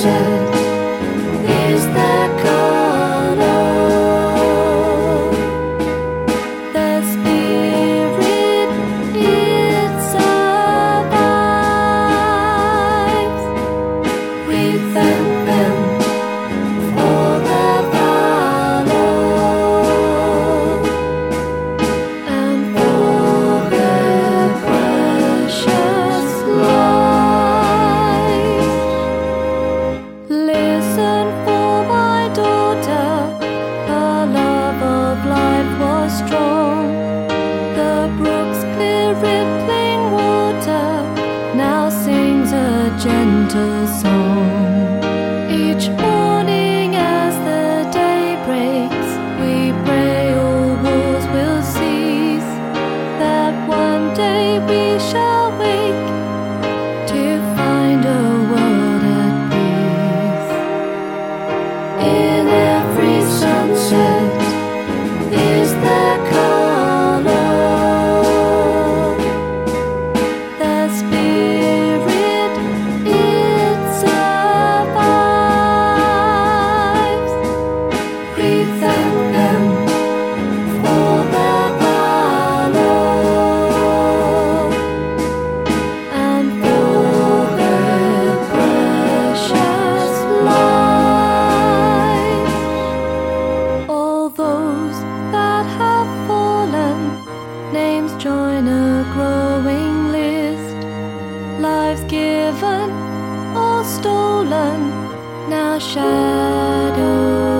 said. Names join a growing list. Lives given or stolen, now shadows.